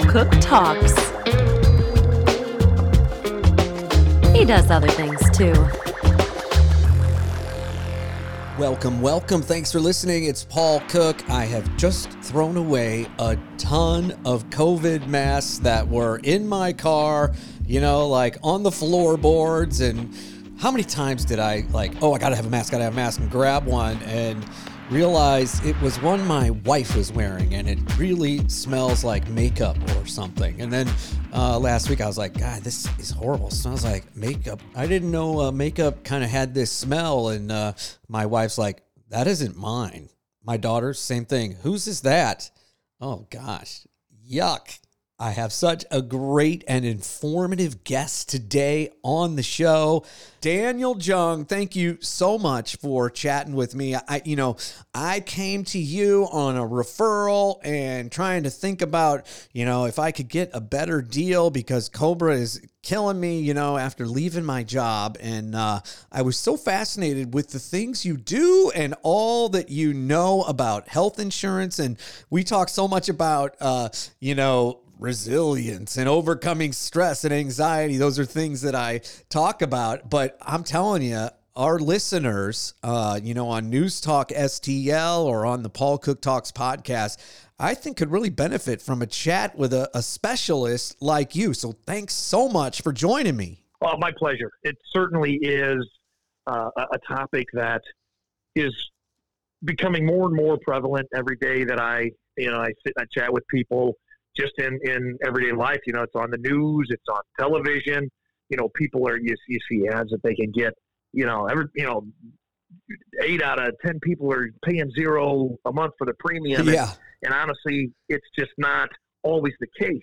Cook Talks. He does other things too. Welcome, welcome. Thanks for listening. It's Paul Cook. I have just thrown away a ton of COVID masks that were in my car, you know, like on the floorboards. And how many times did I, like, oh, I gotta have a mask, gotta have a mask, and grab one and realize it was one my wife was wearing and it really smells like makeup or something. And then uh, last week I was like, God, this is horrible. It smells like makeup. I didn't know uh, makeup kind of had this smell. And uh, my wife's like, that isn't mine. My daughter, same thing. Whose is that? Oh gosh, yuck. I have such a great and informative guest today on the show. Daniel Jung, thank you so much for chatting with me. I you know, I came to you on a referral and trying to think about, you know, if I could get a better deal because Cobra is killing me, you know, after leaving my job. And uh, I was so fascinated with the things you do and all that you know about health insurance. And we talk so much about, uh, you know, resilience and overcoming stress and anxiety. Those are things that I talk about. But I'm telling you, our listeners, uh, you know, on News Talk STL or on the Paul Cook Talks podcast, I think could really benefit from a chat with a, a specialist like you. So thanks so much for joining me. Oh, my pleasure. It certainly is uh, a topic that is becoming more and more prevalent every day that I, you know, I sit and I chat with people just in, in everyday life. You know, it's on the news, it's on television. You know, people are you, you see ads that they can get. You know, every you know, eight out of ten people are paying zero a month for the premium. Yeah, and, and honestly, it's just not always the case.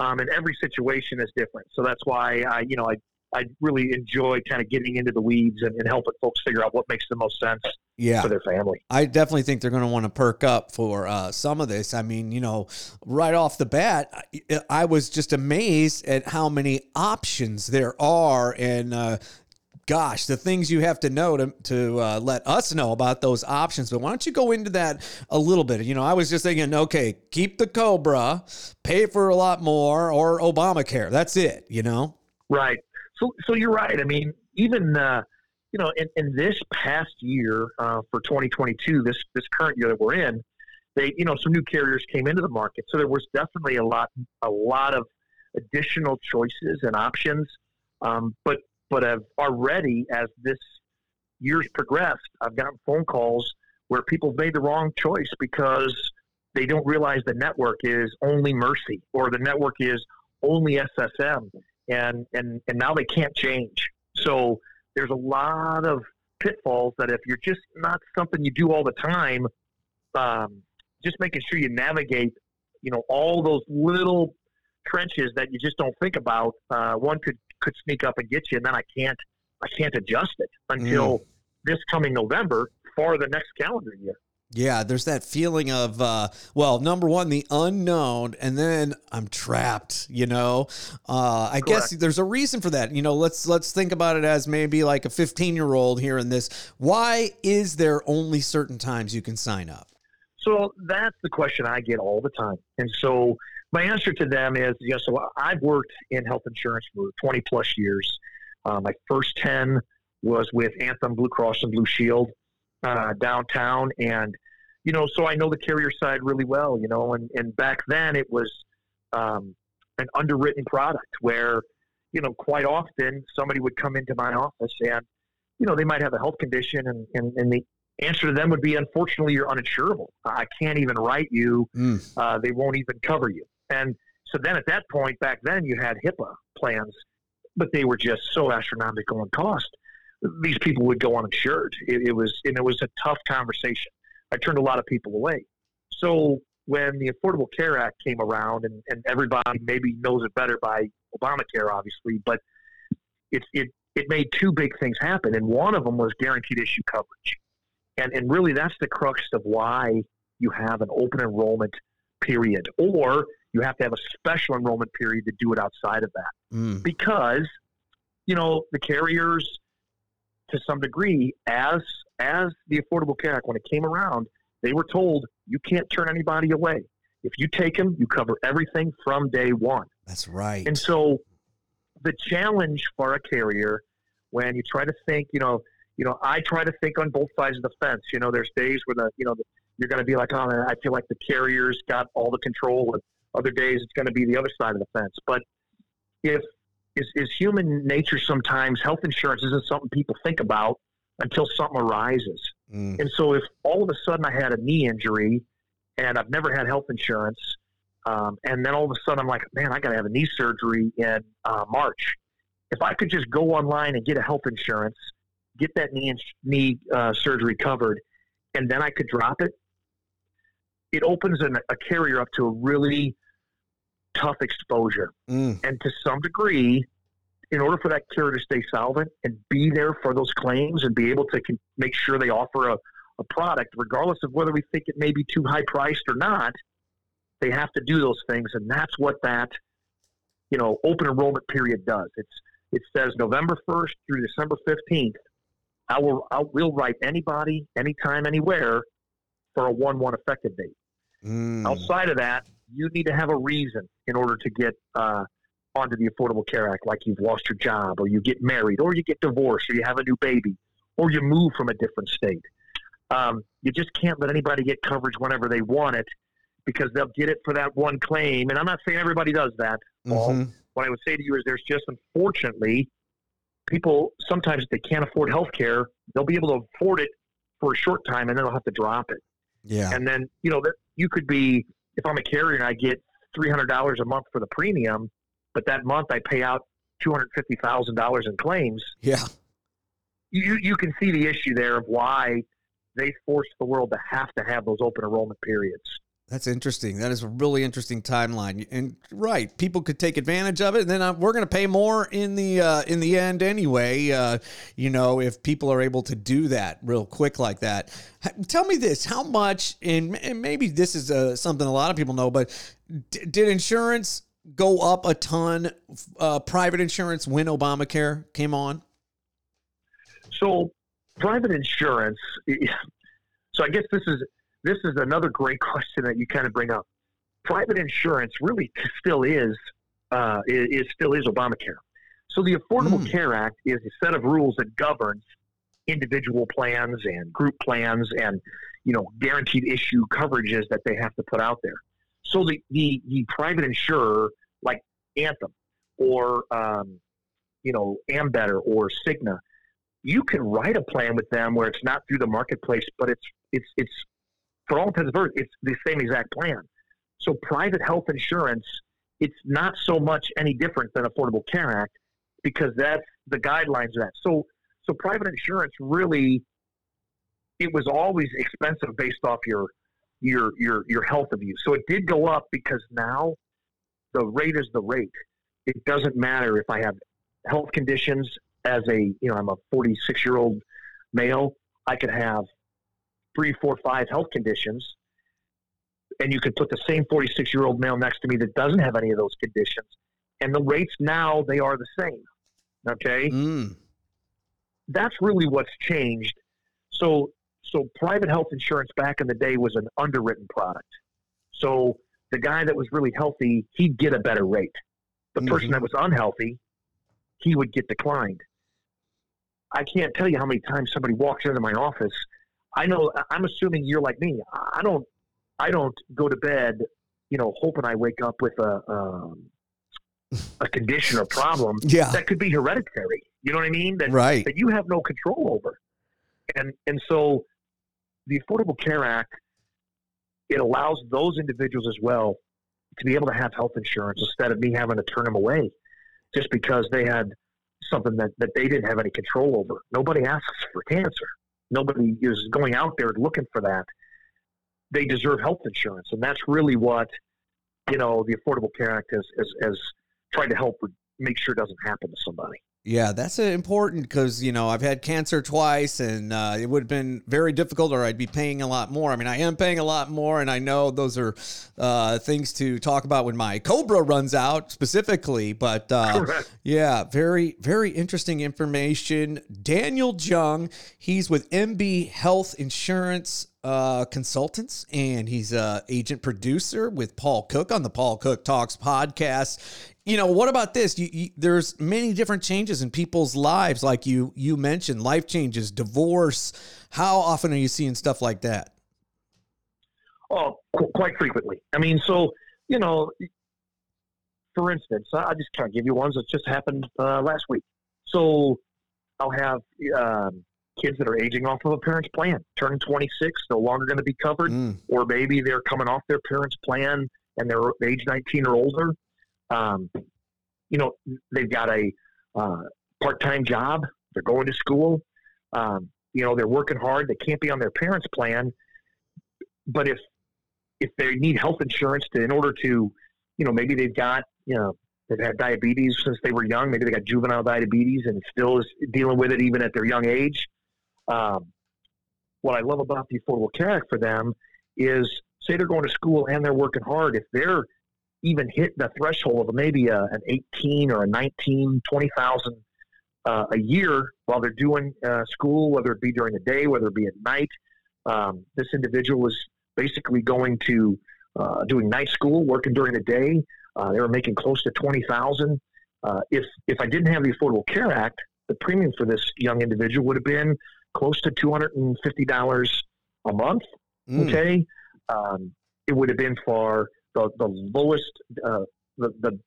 Um, and every situation is different. So that's why I, you know, I I really enjoy kind of getting into the weeds and, and, helping folks figure out what makes the most sense yeah. for their family. I definitely think they're going to want to perk up for uh, some of this. I mean, you know, right off the bat, I, I was just amazed at how many options there are and uh, gosh, the things you have to know to, to uh, let us know about those options. But why don't you go into that a little bit? You know, I was just thinking, okay, keep the Cobra, pay for a lot more, or Obamacare. That's it, you know? Right. So, so you're right. I mean, even uh, you know, in, in this past year uh, for 2022, this this current year that we're in, they you know some new carriers came into the market, so there was definitely a lot a lot of additional choices and options. Um, but but I've already as this years progressed, I've gotten phone calls where people made the wrong choice because they don't realize the network is only Mercy or the network is only SSM and and and now they can't change. So there's a lot of pitfalls that if you're just not something you do all the time, um, just making sure you navigate, you know, all those little trenches that you just don't think about. Uh, one could could sneak up and get you, and then I can't I can't adjust it until mm. this coming November for the next calendar year. Yeah, there's that feeling of, uh, well, number one, the unknown, and then I'm trapped. You know, uh, I Correct. guess there's a reason for that. You know, let's let's think about it as maybe like a 15 year old here in this. Why is there only certain times you can sign up? So that's the question I get all the time, and so my answer to them is, you know, so I've worked in health insurance for 20 plus years. Uh, my first 10 was with Anthem Blue Cross and Blue Shield uh, downtown, and you know, so I know the carrier side really well. You know, and and back then it was um, an underwritten product where you know quite often somebody would come into my office and you know they might have a health condition, and and, and the answer to them would be unfortunately you're uninsurable. I can't even write you. Mm. Uh, they won't even cover you. And so then at that point back then you had HIPAA plans, but they were just so astronomical in cost these people would go uninsured. It, it was and it was a tough conversation. I turned a lot of people away. So when the Affordable Care Act came around, and, and everybody maybe knows it better by Obamacare, obviously, but it, it, it made two big things happen. And one of them was guaranteed issue coverage. And, and really, that's the crux of why you have an open enrollment period, or you have to have a special enrollment period to do it outside of that. Mm. Because, you know, the carriers to some degree as as the Affordable Care Act when it came around, they were told you can't turn anybody away. If you take them, you cover everything from day one. That's right. And so the challenge for a carrier when you try to think, you know, you know, I try to think on both sides of the fence. You know, there's days where the, you know, the, you're going to be like, oh, man, I feel like the carrier's got all the control, and other days it's going to be the other side of the fence. But if is, is human nature sometimes health insurance isn't something people think about until something arises. Mm. And so if all of a sudden I had a knee injury and I've never had health insurance, um, and then all of a sudden I'm like, man, I got to have a knee surgery in uh, March. If I could just go online and get a health insurance, get that knee knee uh, surgery covered, and then I could drop it, it opens an, a carrier up to a really tough exposure. Mm. And to some degree, in order for that carrier to stay solvent and be there for those claims and be able to make sure they offer a, a product, regardless of whether we think it may be too high priced or not, they have to do those things. And that's what that, you know, open enrollment period does. It's, it says November 1st through December 15th. I will, I will write anybody, anytime, anywhere for a 1 1 effective date. Mm. Outside of that, you need to have a reason in order to get uh, onto the Affordable Care Act, like you've lost your job, or you get married, or you get divorced, or you have a new baby, or you move from a different state. Um, you just can't let anybody get coverage whenever they want it because they'll get it for that one claim. And I'm not saying everybody does that. Mm-hmm. What I would say to you is there's just unfortunately people sometimes if they can't afford health care, they'll be able to afford it for a short time and then they'll have to drop it. Yeah. And then, you know, that you could be if I'm a carrier and I get three hundred dollars a month for the premium, but that month I pay out two hundred fifty thousand dollars in claims. Yeah, you you can see the issue there of why they force the world to have to have those open enrollment periods. That's interesting. That is a really interesting timeline. And right, people could take advantage of it, and then uh, we're going to pay more in the uh, in the end anyway. Uh, you know, if people are able to do that real quick like that. Tell me this: How much? And, and maybe this is uh, something a lot of people know, but d- did insurance go up a ton? Uh, private insurance when Obamacare came on. So, private insurance. So, I guess this is this is another great question that you kind of bring up. Private insurance really still is uh, is, still is Obamacare. So the Affordable mm. Care Act is a set of rules that governs individual plans and group plans and you know guaranteed issue coverages that they have to put out there. So the the, the private insurer like Anthem or um, you know Ambetter or Cigna, you can write a plan with them where it's not through the marketplace, but it's it's it's for all intents and purposes, it's the same exact plan. So private health insurance, it's not so much any different than Affordable Care Act because that's the guidelines of that. So so private insurance really it was always expensive based off your your your your health of you. So it did go up because now the rate is the rate. It doesn't matter if I have health conditions as a you know I'm a 46 year old male. I could have three, four, five health conditions, and you could put the same 46 year old male next to me that doesn't have any of those conditions, and the rates now they are the same. Okay, mm. that's really what's changed. So, so private health insurance back in the day was an underwritten product. So the guy that was really healthy, he'd get a better rate. The mm-hmm. person that was unhealthy, he would get declined. I can't tell you how many times somebody walks into my office I know I'm assuming you're like me. I don't I don't go to bed, you know, hoping I wake up with a um, a condition or problem yeah. that could be hereditary. You know what I mean? That right. that you have no control over. And and so the Affordable Care Act it allows those individuals as well to be able to have health insurance instead of me having to turn them away just because they had something that, that they didn't have any control over. Nobody asks for cancer nobody is going out there looking for that. They deserve health insurance, and that's really what you know the Affordable Care Act has has, has tried to help make sure it doesn't happen to somebody. Yeah, that's important because you know I've had cancer twice, and uh, it would have been very difficult, or I'd be paying a lot more. I mean, I am paying a lot more, and I know those are uh, things to talk about when my Cobra runs out specifically. But uh, yeah, very very interesting information. Daniel Jung, he's with MB Health Insurance. uh, consultants, and he's a agent producer with Paul Cook on the Paul Cook Talks podcast. You know, what about this? You, you, there's many different changes in people's lives, like you you mentioned, life changes, divorce. How often are you seeing stuff like that? Oh, qu- quite frequently. I mean, so you know, for instance, I just kind of give you ones that just happened uh, last week. So I'll have um, kids that are aging off of a parent's plan, turning 26, no longer going to be covered, mm. or maybe they're coming off their parent's plan and they're age 19 or older. Um, you know, they've got a uh, part-time job. They're going to school. Um, you know, they're working hard. They can't be on their parents' plan. But if if they need health insurance to in order to, you know, maybe they've got you know they've had diabetes since they were young. Maybe they got juvenile diabetes and still is dealing with it even at their young age. Um, what I love about the Affordable Care Act for them is, say they're going to school and they're working hard. If they're even hit the threshold of maybe a, an 18 or a 19, 20,000 uh, a year while they're doing uh, school, whether it be during the day, whether it be at night, um, this individual is basically going to uh, doing night school, working during the day. Uh, they were making close to 20,000. Uh, if if I didn't have the Affordable Care Act, the premium for this young individual would have been close to $250 a month. Mm. Okay. Um, it would have been for the, the lowest, uh, the, the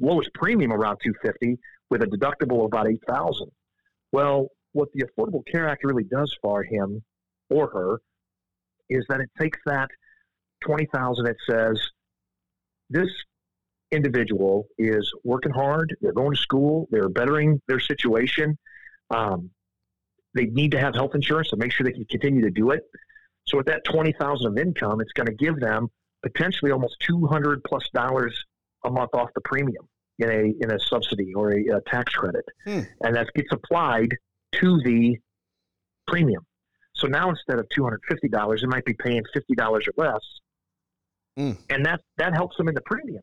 lowest premium around 250 with a deductible of about 8,000. Well, what the Affordable Care Act really does for him or her is that it takes that 20,000 it says this individual is working hard, they're going to school, they're bettering their situation. Um, they need to have health insurance to make sure they can continue to do it. So with that twenty thousand of income, it's going to give them potentially almost two hundred plus dollars a month off the premium in a in a subsidy or a, a tax credit, hmm. and that gets applied to the premium. So now instead of two hundred fifty dollars, it might be paying fifty dollars or less, mm. and that that helps them in the premium.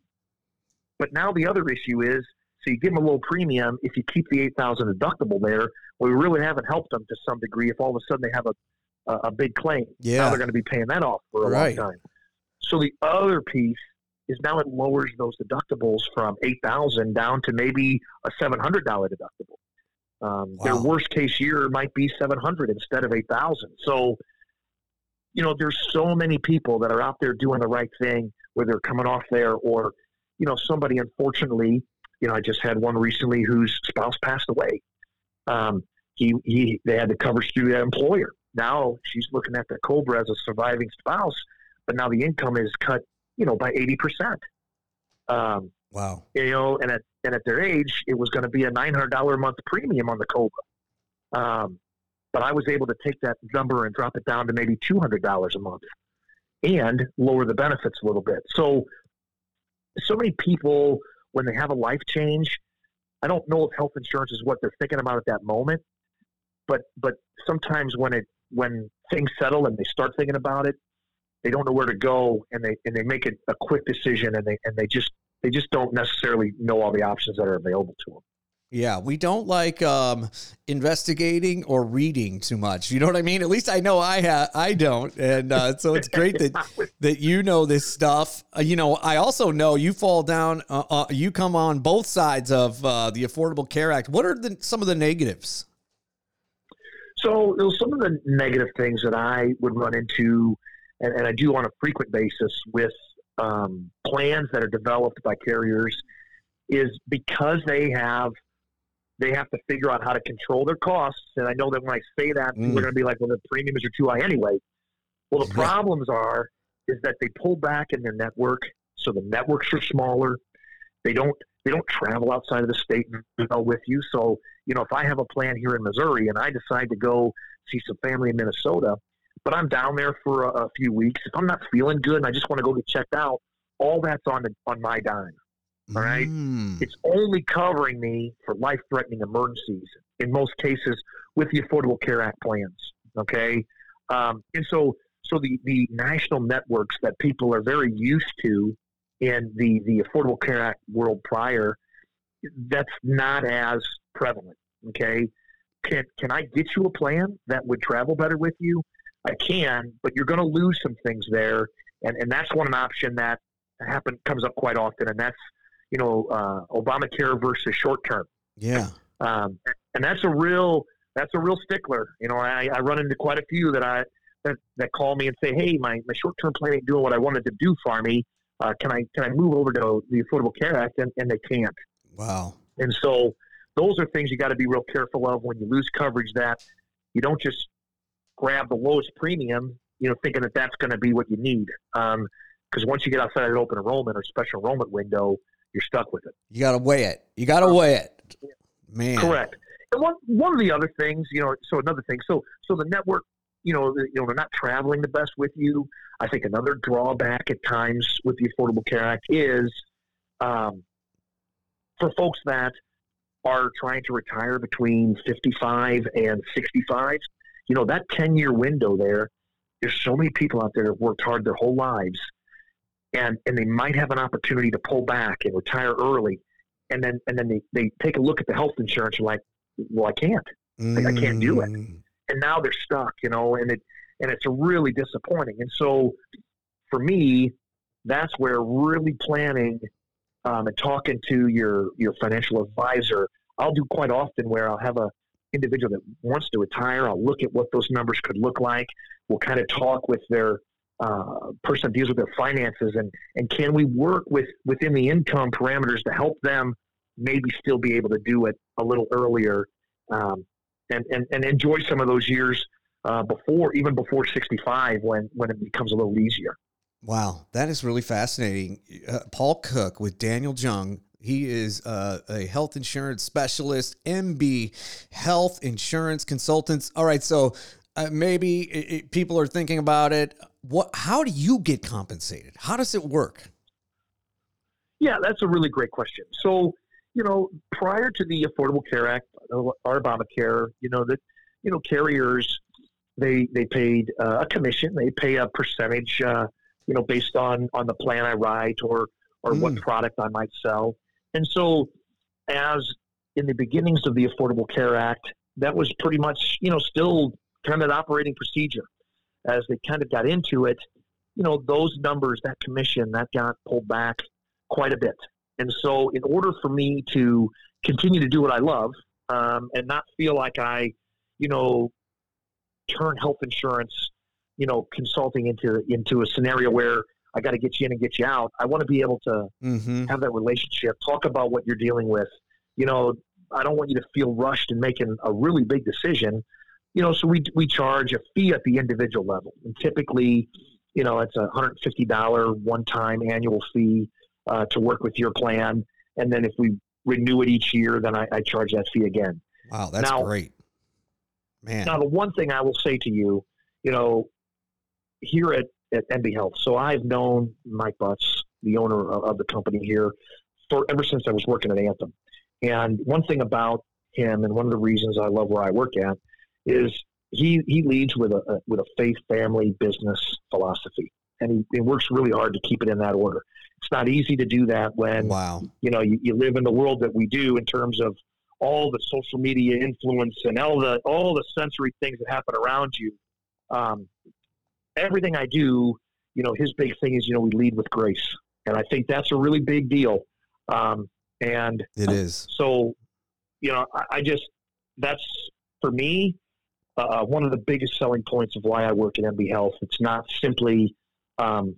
But now the other issue is so you give them a low premium if you keep the eight thousand deductible there. we really haven't helped them to some degree. If all of a sudden they have a a, a big claim, yeah. now they're going to be paying that off for a right. long time. So the other piece is now it lowers those deductibles from eight thousand down to maybe a seven hundred dollar deductible. Um, wow. Their worst case year might be seven hundred instead of eight thousand. So, you know, there's so many people that are out there doing the right thing, whether they're coming off there or, you know, somebody unfortunately you know, I just had one recently whose spouse passed away. Um, he, he, they had to cover through that employer. Now she's looking at the Cobra as a surviving spouse, but now the income is cut, you know, by 80%. Um, wow. You know, and at, and at their age, it was going to be a $900 a month premium on the Cobra. Um, but I was able to take that number and drop it down to maybe $200 a month and lower the benefits a little bit. So, so many people when they have a life change, I don't know if health insurance is what they're thinking about at that moment, but but sometimes when it when things settle and they start thinking about it, they don't know where to go and they and they make it a quick decision and they and they just they just don't necessarily know all the options that are available to them. Yeah, we don't like um, investigating or reading too much. You know what I mean? At least I know I ha- I don't, and uh, so it's great that that you know this stuff. Uh, you know, I also know you fall down. Uh, uh you come on both sides of uh, the Affordable Care Act. What are the, some of the negatives? So, some of the negative things that I would run into, and, and I do on a frequent basis with um, plans that are developed by carriers, is because they have they have to figure out how to control their costs. And I know that when I say that, mm. are going to be like, well, the premiums are too high anyway. Well, the problems are is that they pull back in their network, so the networks are smaller. They don't they don't travel outside of the state with you. So you know, if I have a plan here in Missouri and I decide to go see some family in Minnesota, but I'm down there for a, a few weeks, if I'm not feeling good and I just want to go get checked out, all that's on the on my dime. All right. Mm. It's only covering me for life threatening emergencies in most cases with the Affordable Care Act plans. Okay. Um, and so, so the, the national networks that people are very used to in the, the Affordable Care Act world prior, that's not as prevalent. Okay. Can, can I get you a plan that would travel better with you? I can, but you're going to lose some things there, and and that's one option that happen comes up quite often, and that's you know uh, Obamacare versus short term. Yeah, um, and that's a real that's a real stickler. You know, I, I run into quite a few that I that, that call me and say, "Hey, my, my short term plan ain't doing what I wanted to do for me. Uh, can I can I move over to the Affordable Care Act?" And, and they can't. Wow. And so those are things you got to be real careful of when you lose coverage. That you don't just grab the lowest premium, you know, thinking that that's going to be what you need. Because um, once you get outside of open enrollment or special enrollment window, you're stuck with it. You got to weigh it. You got to weigh it, man. Correct. And one one of the other things, you know, so another thing, so so the network, you know, you know, they're not traveling the best with you. I think another drawback at times with the Affordable Care Act is um, for folks that are trying to retire between 55 and 65, you know, that 10 year window there, there's so many people out there that worked hard their whole lives and, and they might have an opportunity to pull back and retire early. And then, and then they, they take a look at the health insurance and like, well, I can't, mm. I can't do it. Mm. And now they're stuck, you know, and it, and it's really disappointing. And so for me, that's where really planning um, and talking to your your financial advisor, I'll do quite often where I'll have a individual that wants to retire. I'll look at what those numbers could look like. We'll kind of talk with their uh, person that deals with their finances, and and can we work with within the income parameters to help them maybe still be able to do it a little earlier, um, and, and and enjoy some of those years uh, before even before 65 when when it becomes a little easier. Wow, that is really fascinating. Uh, Paul Cook with Daniel Jung. He is uh, a health insurance specialist, MB Health Insurance Consultants. All right, so uh, maybe it, it, people are thinking about it. What? How do you get compensated? How does it work? Yeah, that's a really great question. So, you know, prior to the Affordable Care Act, or Obamacare, you know that you know carriers they they paid uh, a commission. They pay a percentage uh, you know, based on on the plan I write or or mm. what product I might sell. And so, as in the beginnings of the Affordable Care Act, that was pretty much you know still kind of an operating procedure. As they kind of got into it, you know, those numbers, that commission, that got pulled back quite a bit. And so, in order for me to continue to do what I love um, and not feel like I, you know, turn health insurance you know, consulting into into a scenario where I got to get you in and get you out. I want to be able to mm-hmm. have that relationship, talk about what you're dealing with. You know, I don't want you to feel rushed in making a really big decision. You know, so we we charge a fee at the individual level, and typically, you know, it's a hundred fifty dollar one time annual fee uh, to work with your plan, and then if we renew it each year, then I, I charge that fee again. Wow, that's now, great, man. Now, the one thing I will say to you, you know, here at, at MB Health. So I've known Mike Butts, the owner of, of the company here, for ever since I was working at Anthem. And one thing about him, and one of the reasons I love where I work at, is he he leads with a, a with a faith, family, business philosophy, and he, he, works really hard to keep it in that order. It's not easy to do that when wow. you know you, you live in the world that we do in terms of all the social media influence and all the all the sensory things that happen around you. Um, everything I do, you know, his big thing is, you know, we lead with grace. And I think that's a really big deal. Um, and it is. So, you know, I, I just, that's for me, uh, one of the biggest selling points of why I work at MB Health. It's not simply um,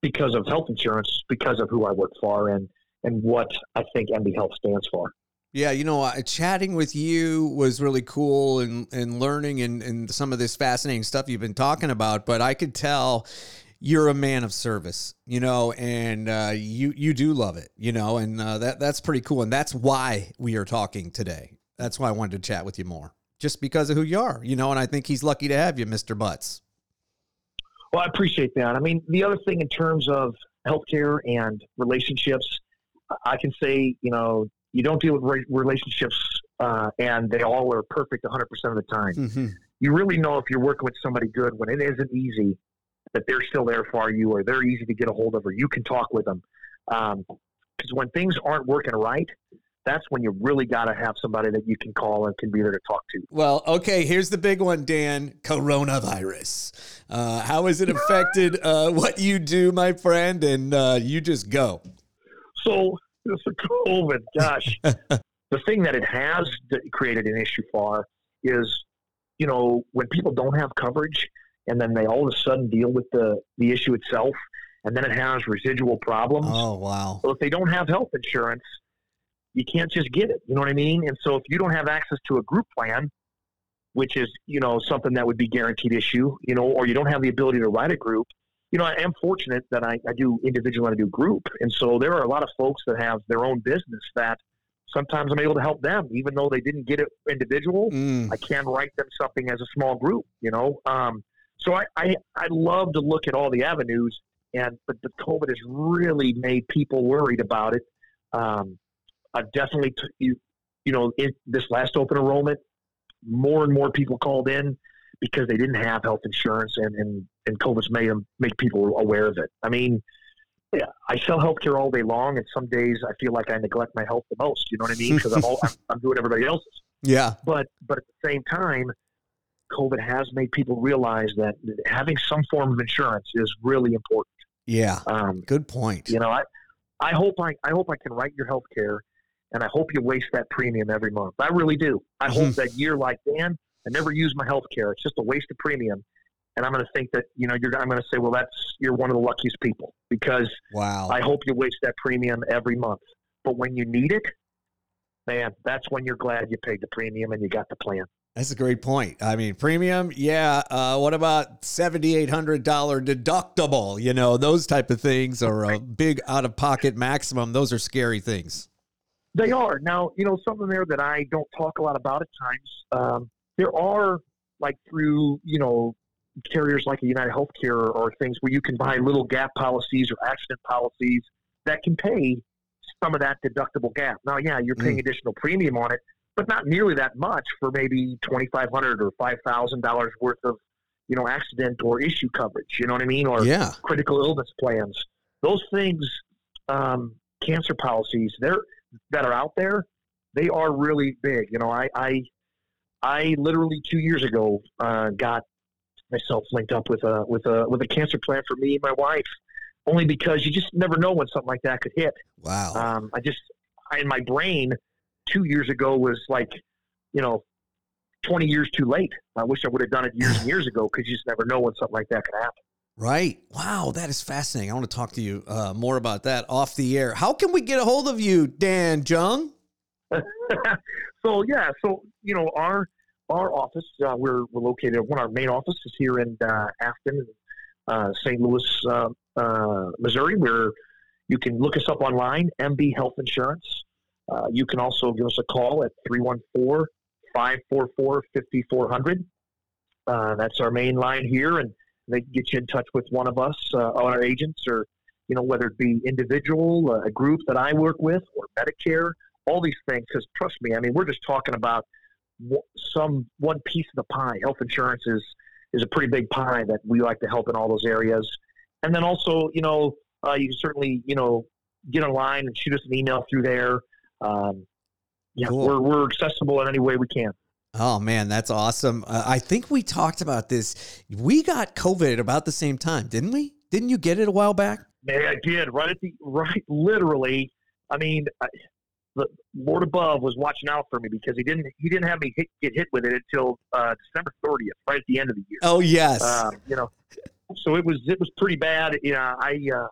because of health insurance, because of who I work for and, and what I think MB Health stands for. Yeah, you know, uh, chatting with you was really cool and, and learning and, and some of this fascinating stuff you've been talking about. But I could tell you're a man of service, you know, and uh, you you do love it, you know, and uh, that that's pretty cool. And that's why we are talking today. That's why I wanted to chat with you more, just because of who you are, you know. And I think he's lucky to have you, Mister Butts. Well, I appreciate that. I mean, the other thing in terms of healthcare and relationships, I can say, you know, you don't deal with relationships uh, and they all are perfect 100% of the time. Mm-hmm. You really know if you're working with somebody good when it isn't easy that they're still there for you or they're easy to get a hold of or you can talk with them. Because um, when things aren't working right, that's when you really got to have somebody that you can call and can be there to talk to. Well, okay, here's the big one, Dan coronavirus. Uh, how has it affected uh, what you do, my friend? And uh, you just go. So, this COVID, gosh, the thing that it has created an issue for is, you know, when people don't have coverage and then they all of a sudden deal with the, the issue itself and then it has residual problems. Oh, wow. So if they don't have health insurance, you can't just get it. You know what I mean? And so if you don't have access to a group plan, which is, you know, something that would be guaranteed issue, you know, or you don't have the ability to write a group, you know, I am fortunate that I, I do individual and I do group. And so there are a lot of folks that have their own business that sometimes I'm able to help them, even though they didn't get it individual. Mm. I can write them something as a small group, you know. Um, so I, I, I love to look at all the avenues, and but the COVID has really made people worried about it. Um, I've definitely, t- you, you know, in this last open enrollment, more and more people called in because they didn't have health insurance, and and and COVID's made them make people aware of it. I mean, yeah, I sell healthcare all day long, and some days I feel like I neglect my health the most. You know what I mean? Because I'm all I'm, I'm doing everybody else's. Yeah. But but at the same time, COVID has made people realize that having some form of insurance is really important. Yeah. Um, Good point. You know, I I hope I I hope I can write your health care and I hope you waste that premium every month. I really do. I hope mm-hmm. that year like Dan, I never use my health care. It's just a waste of premium. And I'm going to think that, you know, you're, I'm going to say, well, that's, you're one of the luckiest people because wow. I hope you waste that premium every month. But when you need it, man, that's when you're glad you paid the premium and you got the plan. That's a great point. I mean, premium, yeah. Uh, what about seventy eight hundred dollar deductible? You know, those type of things, are a big out of pocket maximum. Those are scary things. They are now. You know something there that I don't talk a lot about at times. Um, there are like through you know carriers like a United Healthcare or, or things where you can buy little gap policies or accident policies that can pay some of that deductible gap. Now, yeah, you're paying mm. additional premium on it, but not nearly that much for maybe twenty five hundred or five thousand dollars worth of you know accident or issue coverage. You know what I mean? Or yeah. critical illness plans. Those things, um, cancer policies, they're that are out there, they are really big. You know, I I, I literally two years ago uh, got myself linked up with a with a with a cancer plan for me and my wife, only because you just never know when something like that could hit. Wow. Um, I just I, in my brain two years ago was like, you know, 20 years too late. I wish I would have done it years and years ago because you just never know when something like that could happen. Right. Wow, that is fascinating. I want to talk to you uh, more about that off the air. How can we get a hold of you, Dan Jung? so yeah, so you know our our office uh, we're we're located one of our main offices here in uh, Affton, uh, St. Louis, uh, uh, Missouri. Where you can look us up online, MB Health Insurance. you can also give us a call at 314 544 5400. That's our main line here, and they can get you in touch with one of us, uh, our agents, or you know whether it be individual, uh, a group that I work with, or Medicare, all these things. Because trust me, I mean we're just talking about some one piece of the pie. Health insurance is is a pretty big pie that we like to help in all those areas. And then also, you know, uh, you can certainly you know get online and shoot us an email through there. Um, yeah, cool. we're we're accessible in any way we can. Oh man, that's awesome. Uh, I think we talked about this. We got COVID at about the same time, didn't we? Didn't you get it a while back? Yeah, I did. Right at the right, literally. I mean, I, the Lord above was watching out for me because he didn't he didn't have me hit, get hit with it until uh, December 30th, right at the end of the year. Oh yes. Uh, you know, so it was it was pretty bad. You know, I uh,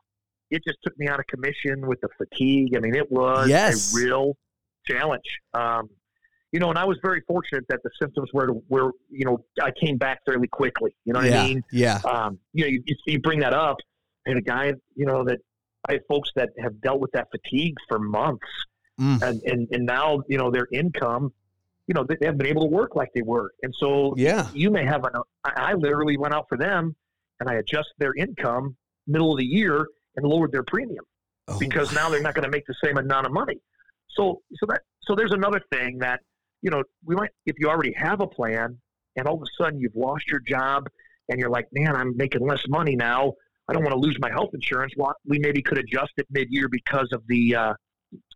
it just took me out of commission with the fatigue. I mean, it was yes. a real challenge. Um, you know, and I was very fortunate that the symptoms were were you know I came back fairly quickly. You know what yeah, I mean? Yeah. Um, you know, you, you bring that up, and a guy, you know, that I have folks that have dealt with that fatigue for months, mm. and, and and now you know their income, you know, they, they haven't been able to work like they were, and so yeah, you may have an. I, I literally went out for them, and I adjusted their income middle of the year and lowered their premium oh, because now they're not going to make the same amount of money. So so that so there's another thing that you know, we might, if you already have a plan and all of a sudden you've lost your job and you're like, man, I'm making less money now. I don't want to lose my health insurance. Well, we maybe could adjust it mid year because of the, uh,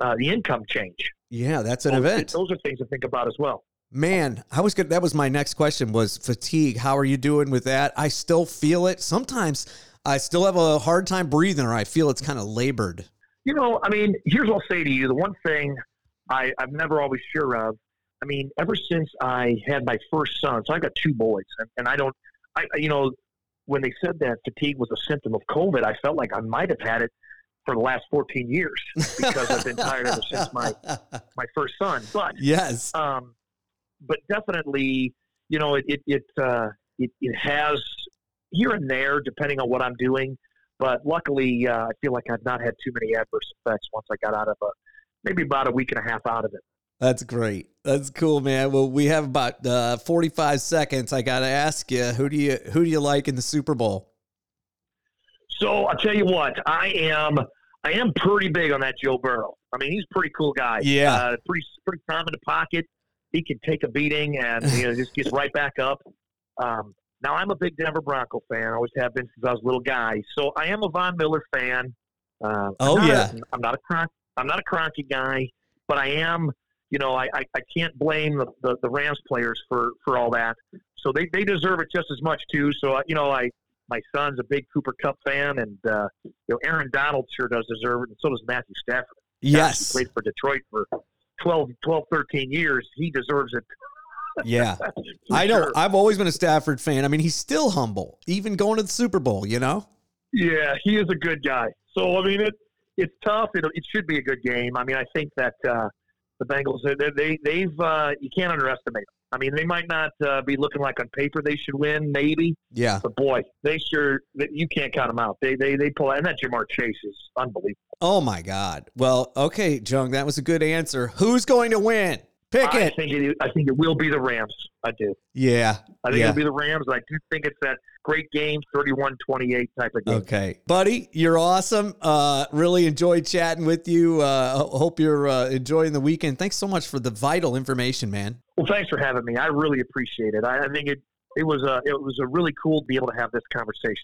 uh, the income change. Yeah, that's an So event. Those are things to think about as well. Man, I was good. That was my next question was fatigue. How are you doing with that? I still feel it. Sometimes I still have a hard time breathing or I feel it's kind of labored. You know, I mean, here's what I'll say to you. The one thing I, I'm never always sure of, I mean, ever since I had my first son, so I got two boys, and, and I don't, I, you know, when they said that fatigue was a symptom of COVID, I felt like I might have had it for the last 14 years because I've been tired ever since my, my first son. But yes. um, but definitely, you know, it it it, uh, it it has here and there, depending on what I'm doing. But luckily, uh, I feel like I've not had too many adverse effects once I got out of a maybe about a week and a half out of it. That's great. That's cool, man. Well, we have about uh, 45 seconds. I got to ask you, who do you who do you like in the Super Bowl? So I'll tell you what, I am I am pretty big on that Joe Burrow. I mean, he's a pretty cool guy. Yeah. uh, pretty pretty calm in the pocket. He can take a beating and you know just gets right back up. Um, now I'm a big Denver Bronco fan. I always have been since I was a little guy. So I am a Von Miller fan. Uh, Oh, I'm yeah. a, I'm not a Cron- I'm not a Kroenke guy, but I am. You know, I, I, I can't blame the, the, the Rams players for, for all that. So they, they deserve it just as much too. So you know, I my son's a big Cooper Kupp fan, and uh, you know Aaron Donald sure does deserve it, and so does Matthew Stafford. He Yes. played for Detroit for 12, 12 13 years. He deserves it. Yeah. I know. sure. I've always been a Stafford fan. I mean, he's still humble, even going to the Super Bowl, you know? Yeah, he is a good guy. So I mean, it it's tough. It, it should be a good game. I mean, I think that uh, the Bengals they, they they've uh, you can't underestimate them. I mean, they might not uh, be looking like on paper they should win, maybe, Yeah. but boy, they sure that you can't count them out. They they they pull out, and that Ja'Marr Chase is unbelievable. Oh my God. Well, okay, Jung, that was a good answer. Who's going to win? Pick I it. think it, I think it will be the Rams. I do. Yeah. I think yeah. it'll be the Rams. I do think it's that great game, 31-28 type of game. Okay, buddy, you're awesome. Uh, really enjoyed chatting with you. Uh, hope you're uh, enjoying the weekend. Thanks so much for the vital information, man. Well, thanks for having me. I really appreciate it. I, I think it it was a it was a really cool to be able to have this conversation.